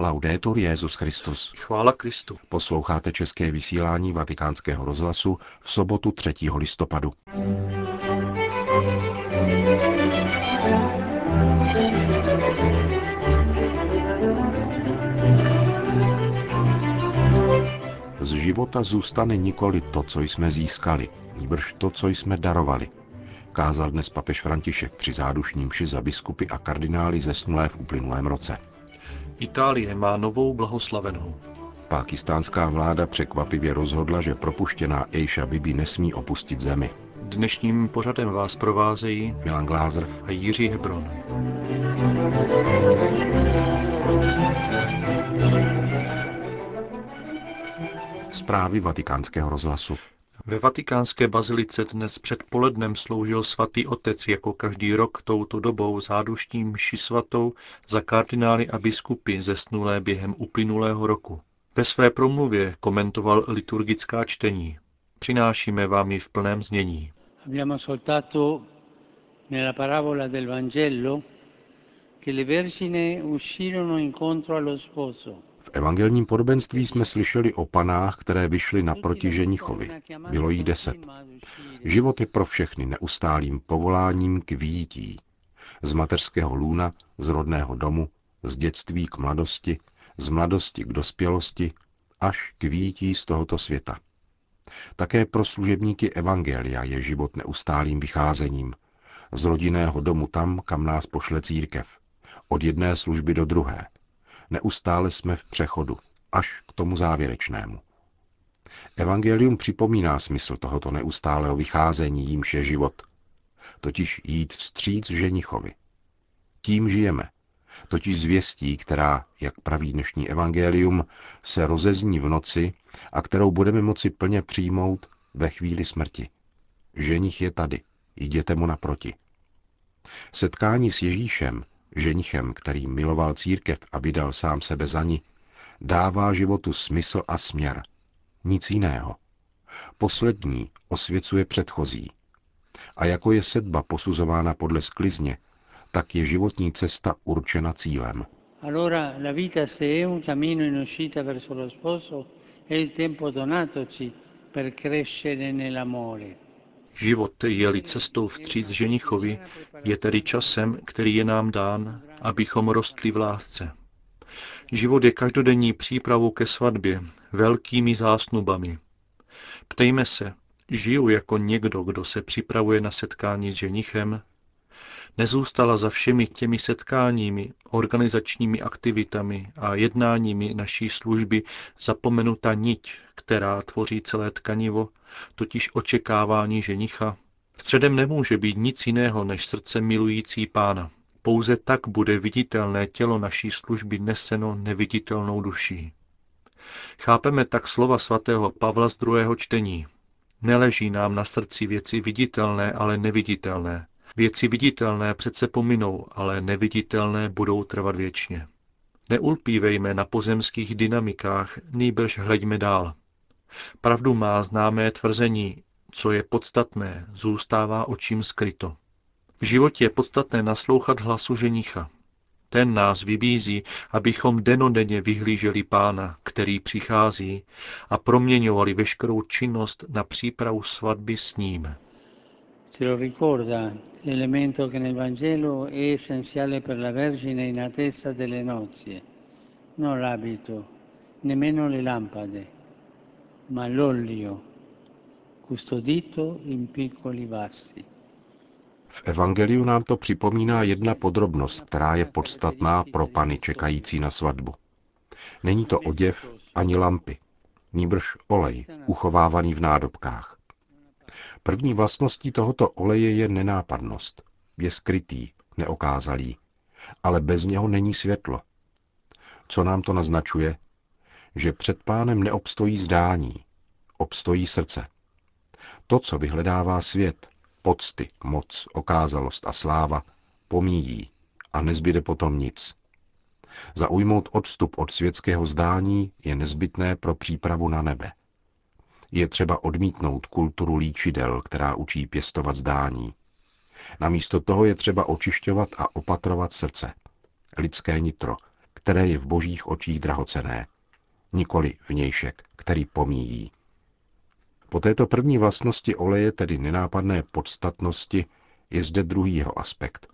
Laudetur Jezus Christus. Chvála Kristu. Posloucháte české vysílání Vatikánského rozhlasu v sobotu 3. listopadu. Z života zůstane nikoli to, co jsme získali, níbrž to, co jsme darovali, kázal dnes papež František při zádušním mši za biskupy a kardinály zesnulé v uplynulém roce. Itálie má novou blahoslavenou. Pákistánská vláda překvapivě rozhodla, že propuštěná Ejša Bibi nesmí opustit zemi. Dnešním pořadem vás provázejí Milan Glázer a Jiří Hebron. Zprávy vatikánského rozhlasu. Ve vatikánské bazilice dnes před polednem sloužil svatý otec jako každý rok touto dobou záduští mši svatou za kardinály a biskupy zesnulé během uplynulého roku. Ve své promluvě komentoval liturgická čtení. Přinášíme vám ji v plném znění. Abbiamo ascoltato nella parabola del Vangelo che le vergini uscirono incontro allo sposo. V evangelním podobenství jsme slyšeli o panách, které vyšly naproti ženichovi. Bylo jí deset. Život je pro všechny neustálým povoláním k výjití. Z mateřského lůna, z rodného domu, z dětství k mladosti, z mladosti k dospělosti, až k výjití z tohoto světa. Také pro služebníky Evangelia je život neustálým vycházením. Z rodinného domu tam, kam nás pošle církev. Od jedné služby do druhé. Neustále jsme v přechodu, až k tomu závěrečnému. Evangelium připomíná smysl tohoto neustálého vycházení, jímž je život. Totiž jít vstříc ženichovi. Tím žijeme. Totiž zvěstí, která, jak praví dnešní evangelium, se rozezní v noci a kterou budeme moci plně přijmout ve chvíli smrti. Ženich je tady, jděte mu naproti. Setkání s Ježíšem, ženichem, který miloval církev a vydal sám sebe za ní, dává životu smysl a směr. Nic jiného. Poslední osvěcuje předchozí. A jako je sedba posuzována podle sklizně, tak je životní cesta určena cílem. Allora la vita se. Život, je-li cestou vstříc ženichovi, je tedy časem, který je nám dán, abychom rostli v lásce. Život je každodenní přípravou ke svatbě, velkými zásnubami. Ptejme se, žiju jako někdo, kdo se připravuje na setkání s ženichem? Nezůstala za všemi těmi setkáními, organizačními aktivitami a jednáními naší služby zapomenuta niť, která tvoří celé tkanivo, totiž očekávání ženicha. Středem nemůže být nic jiného než srdce milující pána. Pouze tak bude viditelné tělo naší služby neseno neviditelnou duší. Chápeme tak slova svatého Pavla z druhého čtení. Neleží nám na srdci věci viditelné, ale neviditelné. Věci viditelné přece pominou, ale neviditelné budou trvat věčně. Neulpívejme na pozemských dynamikách, nýbrž hleďme dál. Pravdu má známé tvrzení, co je podstatné, zůstává očím skryto. V životě je podstatné naslouchat hlasu ženicha. Ten nás vybízí, abychom denodenně vyhlíželi pána, který přichází, a proměňovali veškerou činnost na přípravu svatby s ním. Lo ricorda l'elemento che nel Vangelo è essenziale per la Vergine in attesa delle nozze. Non l'abito, nemmeno le lampade, ma l'olio custodito in piccoli vassi. V Evangeliu nám to připomíná jedna podrobnost, která je podstatná pro pany čekající na svatbu. Není to oděv ani lampy, níbrž olej, uchovávaný v nádobkách. První vlastností tohoto oleje je nenápadnost. Je skrytý, neokázalý, ale bez něho není světlo. Co nám to naznačuje? Že před pánem neobstojí zdání, obstojí srdce. To, co vyhledává svět, pocty, moc, okázalost a sláva, pomíjí a nezbyde potom nic. Zaujmout odstup od světského zdání je nezbytné pro přípravu na nebe. Je třeba odmítnout kulturu líčidel, která učí pěstovat zdání. Namísto toho je třeba očišťovat a opatrovat srdce. Lidské nitro, které je v božích očích drahocené, nikoli vnějšek, který pomíjí. Po této první vlastnosti oleje, tedy nenápadné podstatnosti, je zde druhý jeho aspekt,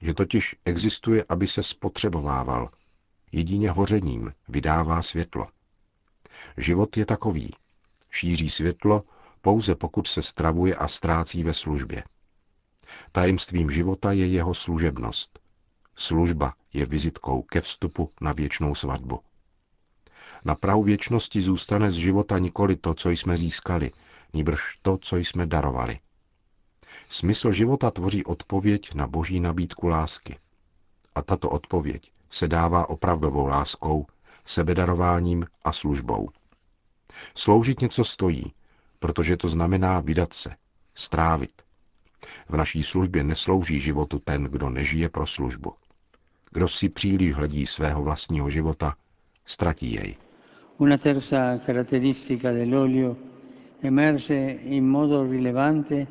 že totiž existuje, aby se spotřebovával. Jedině hořením vydává světlo. Život je takový. Šíří světlo pouze pokud se stravuje a ztrácí ve službě. Tajemstvím života je jeho služebnost. Služba je vizitkou ke vstupu na věčnou svatbu. Na prahu věčnosti zůstane z života nikoli to, co jsme získali, níbrž to, co jsme darovali. Smysl života tvoří odpověď na boží nabídku lásky. A tato odpověď se dává opravdovou láskou, sebedarováním a službou. Sloužit něco stojí, protože to znamená vydat se, strávit. V naší službě neslouží životu ten, kdo nežije pro službu. Kdo si příliš hledí svého vlastního života, ztratí jej. Una terza caratteristica dell'olio emerge in modo rilevante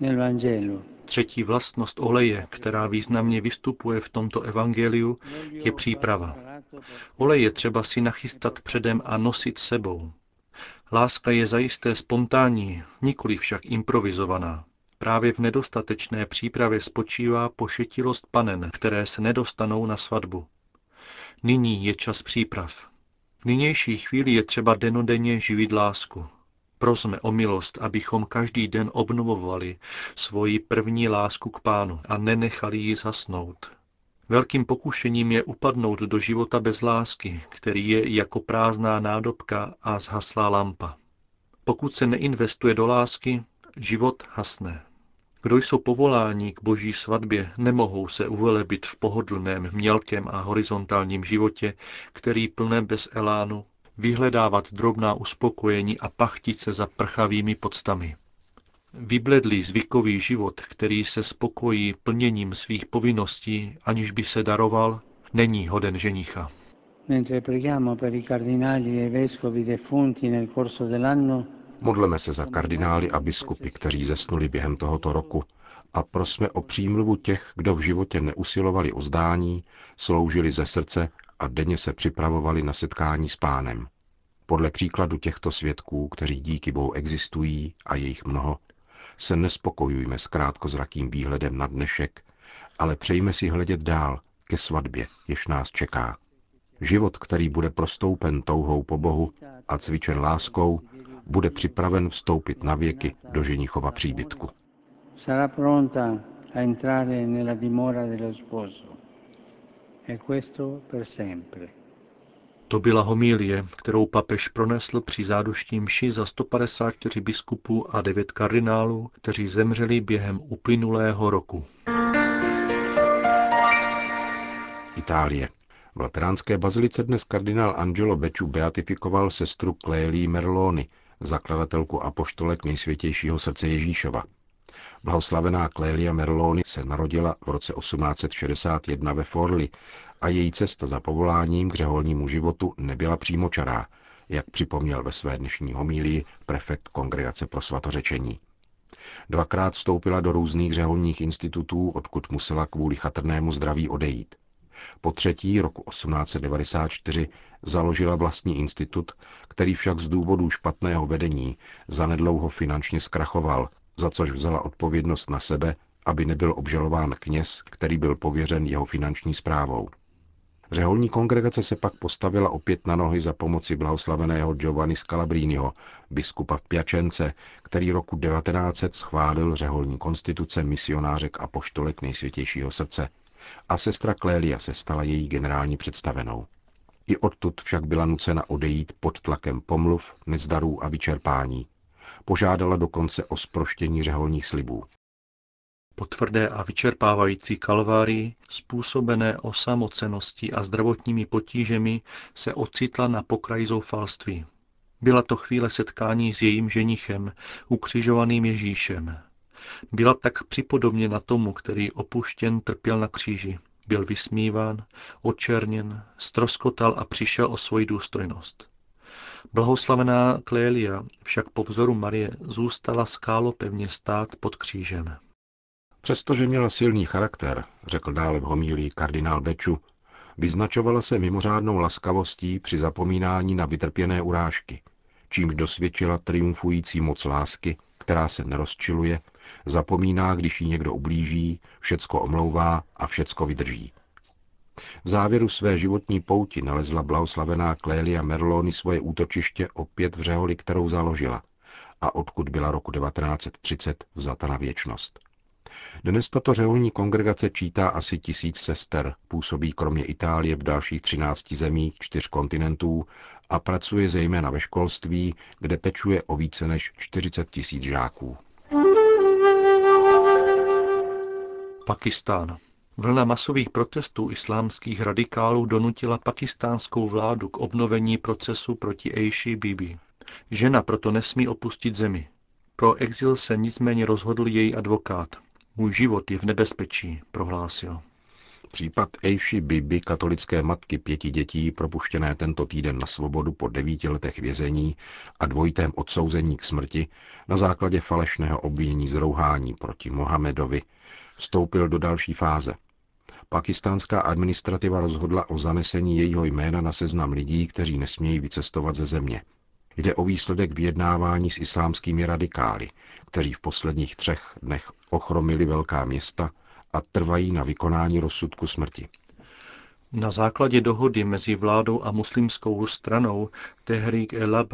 nel Vangelo. Třetí vlastnost oleje, která významně vystupuje v tomto evangeliu, je příprava. Olej je třeba si nachystat předem a nosit sebou. Láska je zajisté spontánní, nikoli však improvizovaná. Právě v nedostatečné přípravě spočívá pošetilost panen, které se nedostanou na svatbu. Nyní je čas příprav. V nynější chvíli je třeba denodenně živit lásku. Prosme o milost, abychom každý den obnovovali svoji první lásku k pánu a nenechali ji zasnout. Velkým pokušením je upadnout do života bez lásky, který je jako prázdná nádobka a zhaslá lampa. Pokud se neinvestuje do lásky, život hasne. Kdo jsou povoláni k boží svatbě, nemohou se uvelebit v pohodlném, mělkém a horizontálním životě, který plné bez elánu, vyhledávat drobná uspokojení a pachtit se za prchavými podstami. Vybledlý zvykový život, který se spokojí plněním svých povinností, aniž by se daroval, není hoden ženicha. E Modleme se za kardinály a biskupy, kteří zesnuli během tohoto roku a prosme o přímluvu těch, kdo v životě neusilovali o zdání, sloužili ze srdce a denně se připravovali na setkání s pánem. Podle příkladu těchto svědků, kteří díky Bohu existují a je jich mnoho, se nespokojujme s krátkozrakým výhledem na dnešek, ale přejme si hledět dál ke svatbě, jež nás čeká. Život, který bude prostoupen touhou po Bohu a cvičen láskou, bude připraven vstoupit na věky do ženichova příbytku. sarà pronta a entrare nella dimora dello sposo. E questo per sempre. To byla homílie, kterou papež pronesl při záduští mši za 154 biskupů a 9 kardinálů, kteří zemřeli během uplynulého roku. Itálie. V lateránské bazilice dnes kardinál Angelo Becciu beatifikoval sestru Clélie Merloni, zakladatelku apoštolek nejsvětějšího srdce Ježíšova. Blahoslavená Clélia Merloni se narodila v roce 1861 ve Forli a její cesta za povoláním k řeholnímu životu nebyla přímočará, jak připomněl ve své dnešní homílii prefekt Kongregace pro svatořečení. Dvakrát vstoupila do různých řeholních institutů, odkud musela kvůli chatrnému zdraví odejít. Po třetí roku 1894 založila vlastní institut, který však z důvodu špatného vedení zanedlouho finančně zkrachoval, za což vzala odpovědnost na sebe, aby nebyl obžalován kněz, který byl pověřen jeho finanční zprávou. Řeholní kongregace se pak postavila opět na nohy za pomoci blahoslaveného Giovanni Scalabriniho, biskupa v Piačence, který roku 1900 schválil řeholní konstituce misionářek a poštolek nejsvětějšího srdce a sestra Klélia se stala její generální představenou. I odtud však byla nucena odejít pod tlakem pomluv, nezdarů a vyčerpání. Požádala dokonce o sproštění řeholních slibů. Po tvrdé a vyčerpávající kalvárii, způsobené osamoceností a zdravotními potížemi, se ocitla na pokraji zoufalství. Byla to chvíle setkání s jejím ženichem, ukřižovaným Ježíšem. Byla tak připodobněna tomu, který opuštěn trpěl na kříži. Byl vysmíván, očerněn, stroskotal a přišel o svoji důstojnost. Blahoslavená Klélia však po vzoru Marie zůstala skálo pevně stát pod křížem. Přestože měla silný charakter, řekl dále v homílii kardinál Beču, Vyznačovala se mimořádnou laskavostí při zapomínání na vytrpěné urážky, čímž dosvědčila triumfující moc lásky, která se nerozčiluje, zapomíná, když jí někdo ublíží, všecko omlouvá a všecko vydrží. V závěru své životní pouti nalezla blahoslavená Clélia Merlony svoje útočiště opět v řeholi, kterou založila a odkud byla roku 1930 vzata na věčnost. Dnes tato řeholní kongregace čítá asi tisíc sester, působí kromě Itálie v dalších 13 zemích čtyř kontinentů a pracuje zejména ve školství, kde pečuje o více než 40 tisíc žáků. Pakistán. Vlna masových protestů islámských radikálů donutila pakistánskou vládu k obnovení procesu proti Aishi Bibi. Žena proto nesmí opustit zemi. Pro exil se nicméně rozhodl její advokát. Můj život je v nebezpečí, prohlásil. Případ Eishi Bibi, katolické matky pěti dětí, propuštěné tento týden na svobodu po devíti letech vězení a dvojitém odsouzení k smrti na základě falešného obvinění z rouhání proti Mohamedovi, vstoupil do další fáze. Pakistánská administrativa rozhodla o zanesení jejího jména na seznam lidí, kteří nesmějí vycestovat ze země. Jde o výsledek vyjednávání s islámskými radikály, kteří v posledních třech dnech ochromili velká města a trvají na vykonání rozsudku smrti. Na základě dohody mezi vládou a muslimskou stranou Tehrik el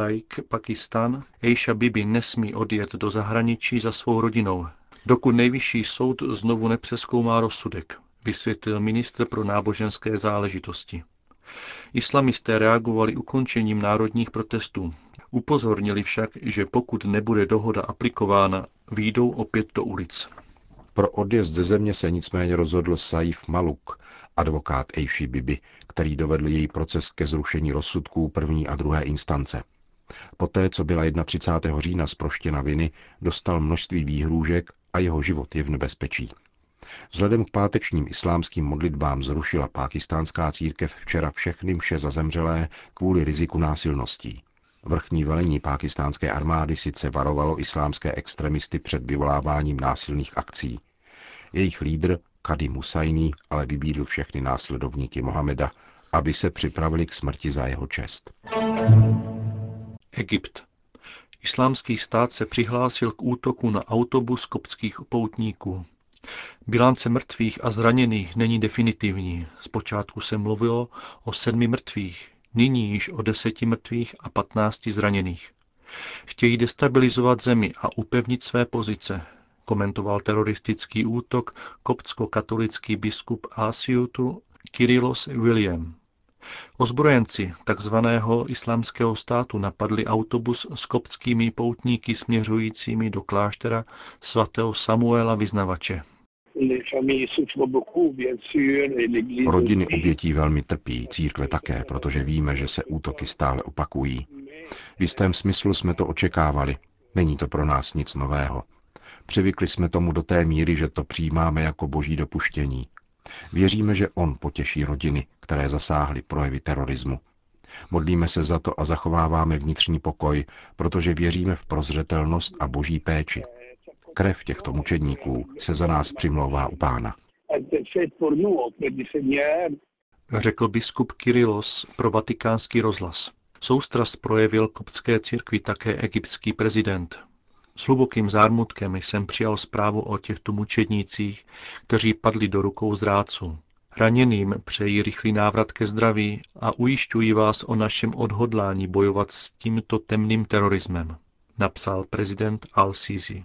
Pakistan Aisha Bibi nesmí odjet do zahraničí za svou rodinou, dokud nejvyšší soud znovu nepřeskoumá rozsudek, vysvětlil ministr pro náboženské záležitosti. Islamisté reagovali ukončením národních protestů. Upozornili však, že pokud nebude dohoda aplikována, výjdou opět do ulic. Pro odjezd ze země se nicméně rozhodl Saif Maluk, advokát Eishi Bibi, který dovedl její proces ke zrušení rozsudků první a druhé instance. Poté, co byla 31. října zproštěna viny, dostal množství výhrůžek a jeho život je v nebezpečí. Vzhledem k pátečním islámským modlitbám zrušila pákistánská církev včera všechny mše za zemřelé kvůli riziku násilností. Vrchní velení pákistánské armády sice varovalo islámské extremisty před vyvoláváním násilných akcí. Jejich lídr, Kady Musajný, ale vybídl všechny následovníky Mohameda, aby se připravili k smrti za jeho čest. Egypt. Islámský stát se přihlásil k útoku na autobus koptských poutníků. Bilance mrtvých a zraněných není definitivní. Zpočátku se mluvilo o sedmi mrtvých, nyní již o deseti mrtvých a patnácti zraněných. Chtějí destabilizovat zemi a upevnit své pozice, komentoval teroristický útok koptsko-katolický biskup Asiutu Kyrilos William. Ozbrojenci tzv. islámského státu napadli autobus s koptskými poutníky směřujícími do kláštera svatého Samuela Vyznavače. Rodiny obětí velmi trpí, církve také, protože víme, že se útoky stále opakují. V jistém smyslu jsme to očekávali. Není to pro nás nic nového. Přivykli jsme tomu do té míry, že to přijímáme jako boží dopuštění. Věříme, že on potěší rodiny, které zasáhly projevy terorismu. Modlíme se za to a zachováváme vnitřní pokoj, protože věříme v prozřetelnost a boží péči. Krev těchto mučedníků se za nás přimlouvá u pána. Řekl biskup Kyrilos pro vatikánský rozhlas. Soustrast projevil koptské církvi také egyptský prezident. S hlubokým zármutkem jsem přijal zprávu o těchto mučednících, kteří padli do rukou zrádců. Raněným přeji rychlý návrat ke zdraví a ujišťuji vás o našem odhodlání bojovat s tímto temným terorismem, napsal prezident Al-Sisi.